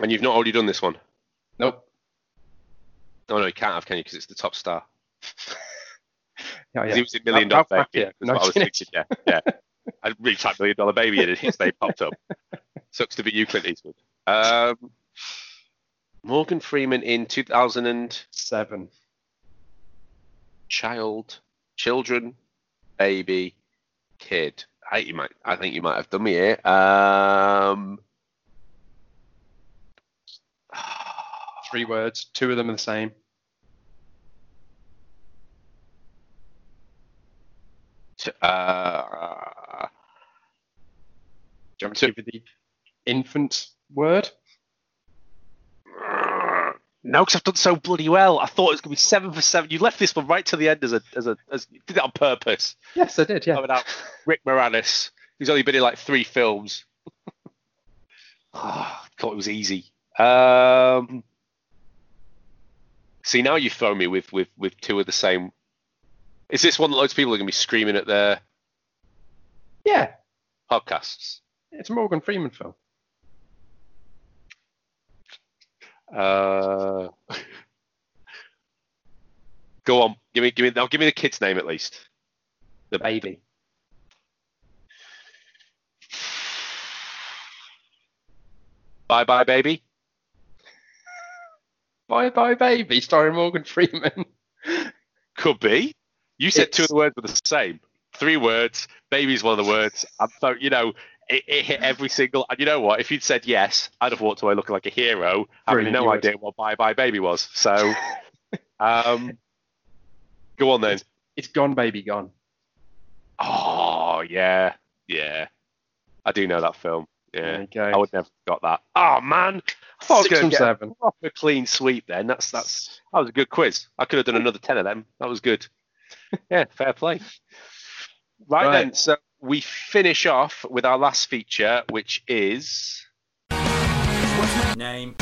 And you've not already done this one. Nope. Oh no, you can't have, can you? Because it's the top star. Yeah, yeah. He was in Million Dollar Baby. What I was thinking. Yeah, yeah. I really typed Million Dollar Baby in and his name popped up. Sucks to be you, Clint Eastwood. Um, Morgan Freeman in 2007. child, children, baby, kid. I, you might, I think you might have done me here. Um, Three words. Two of them are the same. Uh, Do you want me to give you the infant word? no, because I've done so bloody well. I thought it was going to be seven for seven. You left this one right to the end as a, as a, as you did it on purpose. Yes, I did. Yeah. Coming out, Rick Moranis, who's only been in like three films. oh, thought it was easy. Um, see, now you've thrown me with, with, with two of the same. Is this one that loads of people are going to be screaming at their Yeah. podcasts? It's a Morgan Freeman film. Uh, go on, give me, give me, now give me the kid's name at least. The baby. Bye bye, baby. Bye Bye Baby, starring Morgan Freeman. Could be. You said two of the words were the same. Three words. Baby's one of the words. And so, you know, it, it hit every single. And you know what? If you'd said yes, I'd have walked away looking like a hero, having no would. idea what Bye Bye Baby was. So, um, go on then. It's Gone Baby Gone. Oh yeah, yeah. I do know that film. Yeah. I would never have got that. Oh man, I thought I was Six going to get a clean sweep. Then that's that's that was a good quiz. I could have done another ten of them. That was good. Yeah, fair play. Right, Right. then, so we finish off with our last feature, which is Name.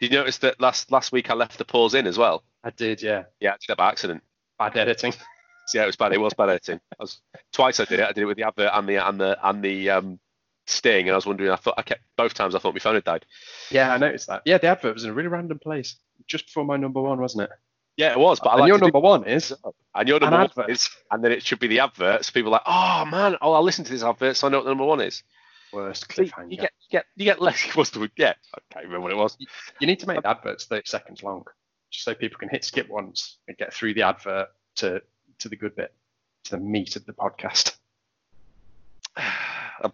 Did you notice that last last week I left the pause in as well? I did, yeah. Yeah, I did that by accident. Bad editing. Yeah, it was bad. It was bad editing. I was twice I did it. I did it with the advert and the and the and the um, sting, and I was wondering. I thought I kept both times. I thought my phone had died. Yeah, I noticed that. Yeah, the advert was in a really random place, just before my number one, wasn't it? Yeah, it was. But I and like your number one is and your an number one advert. is, and then it should be the advert. So people are like, oh man, oh I'll listen to this advert, so I know what the number one is. worst cliffhanger. you get you get you get less. What's the yeah? I can't remember what it was. You need to make uh, the adverts 30 seconds long, just so people can hit skip once and get through the advert to to the good bit, to the meat of the podcast.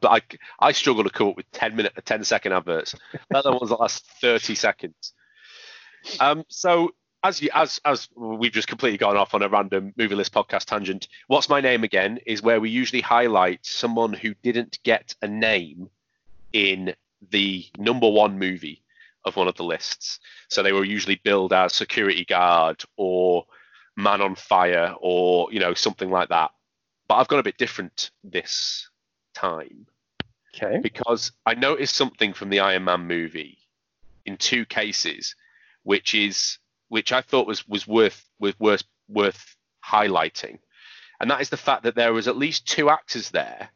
I, I struggle to come up with 10 minute, 10 second adverts. Let the ones that last 30 seconds. Um, so as you, as as we've just completely gone off on a random movie list podcast tangent, what's my name again is where we usually highlight someone who didn't get a name in the number one movie of one of the lists. So they were usually billed as security guard or man on fire or you know something like that. But I've got a bit different this time Okay. because I noticed something from the Iron Man movie in two cases, which is which I thought was was worth was worth worth highlighting, and that is the fact that there was at least two actors there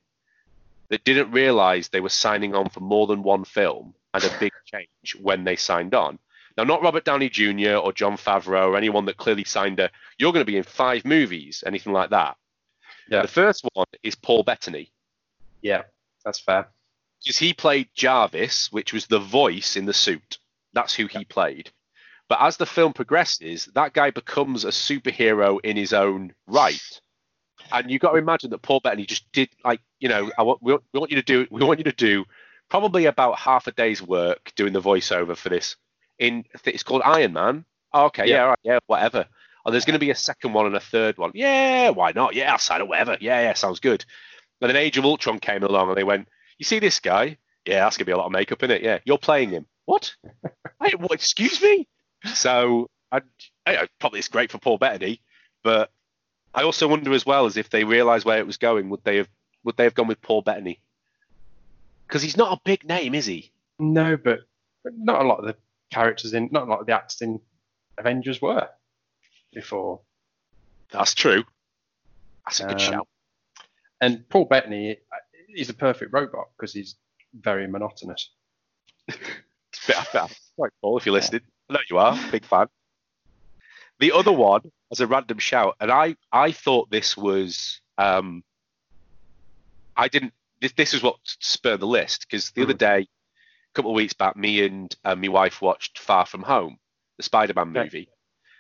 that didn't realise they were signing on for more than one film and a big change when they signed on. Now, not Robert Downey Jr. or Jon Favreau or anyone that clearly signed a "you're going to be in five movies," anything like that. Yeah. The first one is Paul Bettany Yeah, that's fair. because he played Jarvis, which was the voice in the suit. That's who he played. But as the film progresses, that guy becomes a superhero in his own right. And you've got to imagine that Paul Bettany just did like, you know, I want, we, want- we want you to do, we want you to do probably about half a day's work doing the voiceover for this. In it's called Iron Man. Oh, okay, yeah, Yeah. all right, yeah, whatever. Oh, there's going to be a second one and a third one. Yeah, why not? Yeah, I'll sign whatever. Yeah, yeah, sounds good. And then Age of Ultron came along and they went, You see this guy? Yeah, that's gonna be a lot of makeup in it. Yeah, you're playing him. What? I, what excuse me? So I, I probably it's great for Paul Bettany, but I also wonder as well as if they realised where it was going, would they have would they have gone with Paul Bettany? Because he's not a big name, is he? No, but, but not a lot of the characters in, not a lot of the actors in Avengers were before. That's true. That's a good Um, shout. And Paul Bettany is a perfect robot because he's very monotonous. It's a bit, bit right, Paul, if you're listening. I know you are, big fan. The other one, as a random shout, and I, I thought this was, um, I didn't. This, this is what spurred the list because the other day, a couple of weeks back, me and uh, my wife watched Far From Home, the Spider-Man movie.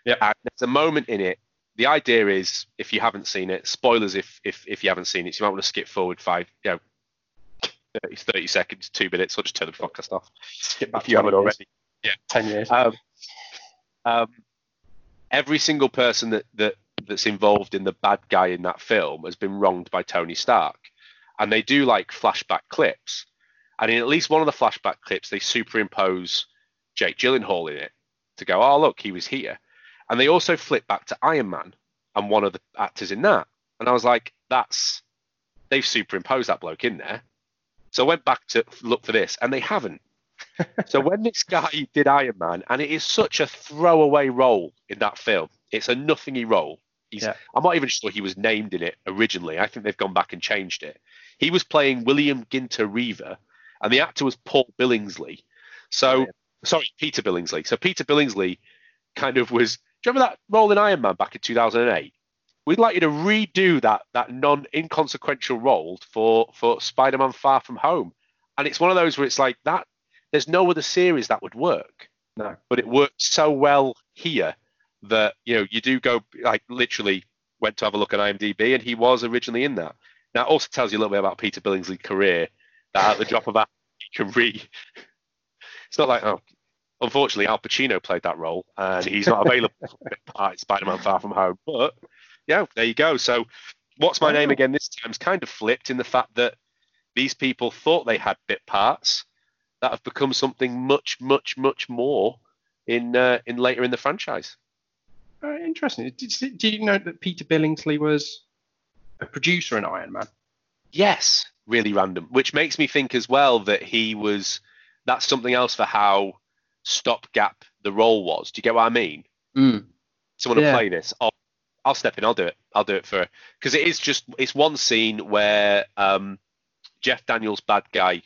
Yep. And there's a moment in it. The idea is, if you haven't seen it, spoilers if if if you haven't seen it, so you might want to skip forward five, you know, 30, 30 seconds, two minutes, or just turn the podcast off Skip back if you haven't 20 years, already. 10 years. Um, um, every single person that, that that's involved in the bad guy in that film has been wronged by Tony Stark, and they do like flashback clips, and in at least one of the flashback clips they superimpose Jake Gyllenhaal in it to go, oh look, he was here, and they also flip back to Iron Man and one of the actors in that, and I was like, that's they've superimposed that bloke in there. So I went back to look for this, and they haven't. so when this guy did Iron Man, and it is such a throwaway role in that film, it's a nothingy role. He's, Yeah. I'm not even sure he was named in it originally. I think they've gone back and changed it. He was playing William Ginter Riva, and the actor was Paul Billingsley. So, Brilliant. sorry, Peter Billingsley. So Peter Billingsley kind of was. Do you remember that role in Iron Man back in 2008? We'd like you to redo that that non inconsequential role for for Spider-Man Far From Home, and it's one of those where it's like that. There's no other series that would work, no. but it worked so well here that you know you do go like literally went to have a look at IMDb, and he was originally in that. Now it also tells you a little bit about Peter Billingsley's career that at the drop of a he can re. It's not like oh, unfortunately Al Pacino played that role and he's not available for Spider-Man Far From Home, but yeah, there you go. So what's my name again this time's kind of flipped in the fact that these people thought they had bit parts that have become something much, much, much more in uh, in later in the franchise. Oh, interesting. Did, did you know that Peter Billingsley was a producer in Iron Man? Yes, really random. Which makes me think as well that he was. That's something else for how stopgap the role was. Do you get what I mean? Mm. Someone Yeah. to play this. I'll, I'll step in. I'll do it. I'll do it for because it is just it's one scene where um, Jeff Daniels bad guy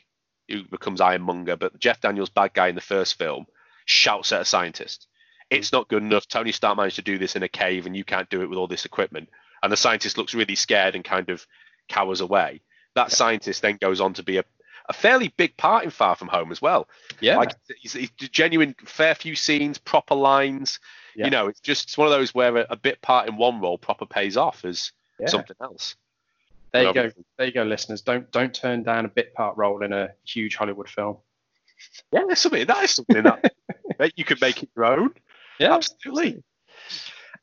who becomes Ironmonger, but Jeff Daniels bad guy in the first film shouts at a scientist. It's not good enough. Tony Stark managed to do this in a cave, and you can't do it with all this equipment. And the scientist looks really scared and kind of cowers away. That scientist then goes on to be a, a fairly big part in Far From Home as well. Yeah. Like he's, he's genuine, fair few scenes, proper lines. Yeah. You know, it's just it's one of those where a, a bit part in one role proper pays off as Yeah. something else. there you go. There you go, listeners. Don't don't turn down a bit part role in a huge Hollywood film. Yeah, that's something that is something that you could make it your own. Yeah. Absolutely.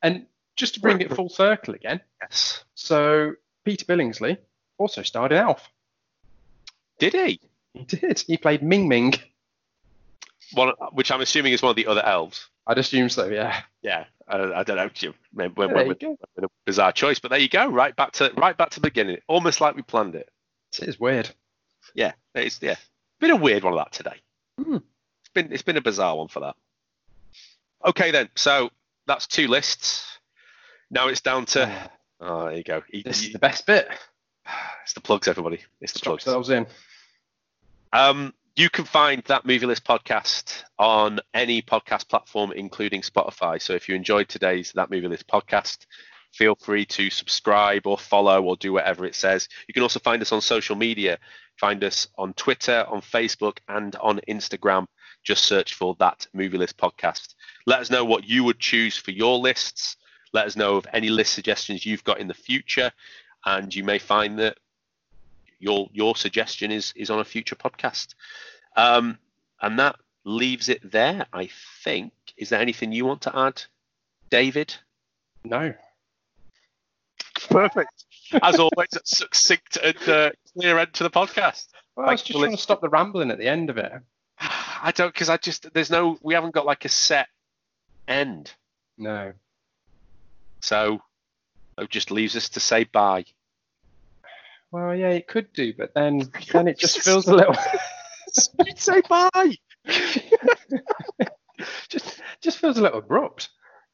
And just to bring it full circle again, Yes. so Peter Billingsley also starred in Elf. Did he? He did. He played Ming Ming. One, which I'm assuming is one of the other elves. I'd assume so. Yeah. Yeah, I, I don't know. You maybe went, went there with, you go. with a bizarre choice, but there you go. Right back to right back to the beginning, almost like we planned it. It is weird. Yeah, it's yeah, been a weird one of that today. Hmm. It's been it's been a bizarre one for that. Okay then, so that's two lists. Now it's down to oh, there you go. This is you- the best bit. it's the plugs, everybody. It's the Strap plugs. yourselves in. Um, you can find that movie list podcast on any podcast platform, including Spotify. So if you enjoyed today's that movie list podcast, feel free to subscribe or follow or do whatever it says. You can also find us on social media. Find us on Twitter, on Facebook, and on Instagram. Just search for that movie list podcast. Let us know what you would choose for your lists. Let us know of any list suggestions you've got in the future, and you may find that your your suggestion is is on a future podcast. Um, and that leaves it there. I think. Is there anything you want to add, David? No. Perfect. As always, a succinct and uh, clear end to the podcast. Well, I was just for trying to stop the rambling at the end of it. I don't because I just there's no we haven't got like a set end, No. so it just leaves us to say bye. Well, yeah, it could do, but then then it just feels a little. say bye. just just feels a little abrupt.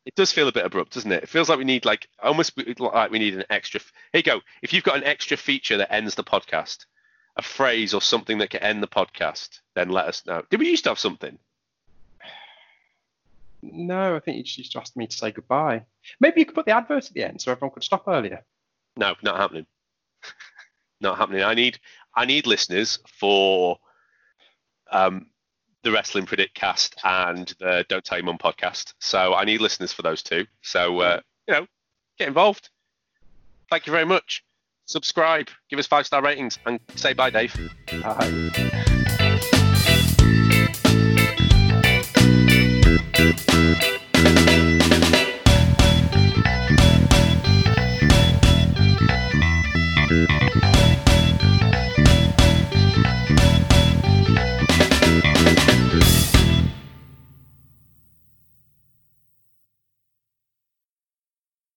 It does feel a bit abrupt, doesn't it? It feels like we need like almost like we need an extra. Here you go. If you've got an extra feature that ends the podcast, a phrase or something that can end the podcast, then let us know. Did we used to have something? No, I think you just asked me to say goodbye. Maybe you could put the advert at the end so everyone could stop earlier. No, not happening. Not happening. I need I need listeners for um, the Wrestling Predict cast and the Don't Tell Your Mum podcast. So I need listeners for those two. So uh, you know, get involved. Thank you very much. Subscribe, give us five star ratings, and say bye, Dave. Bye.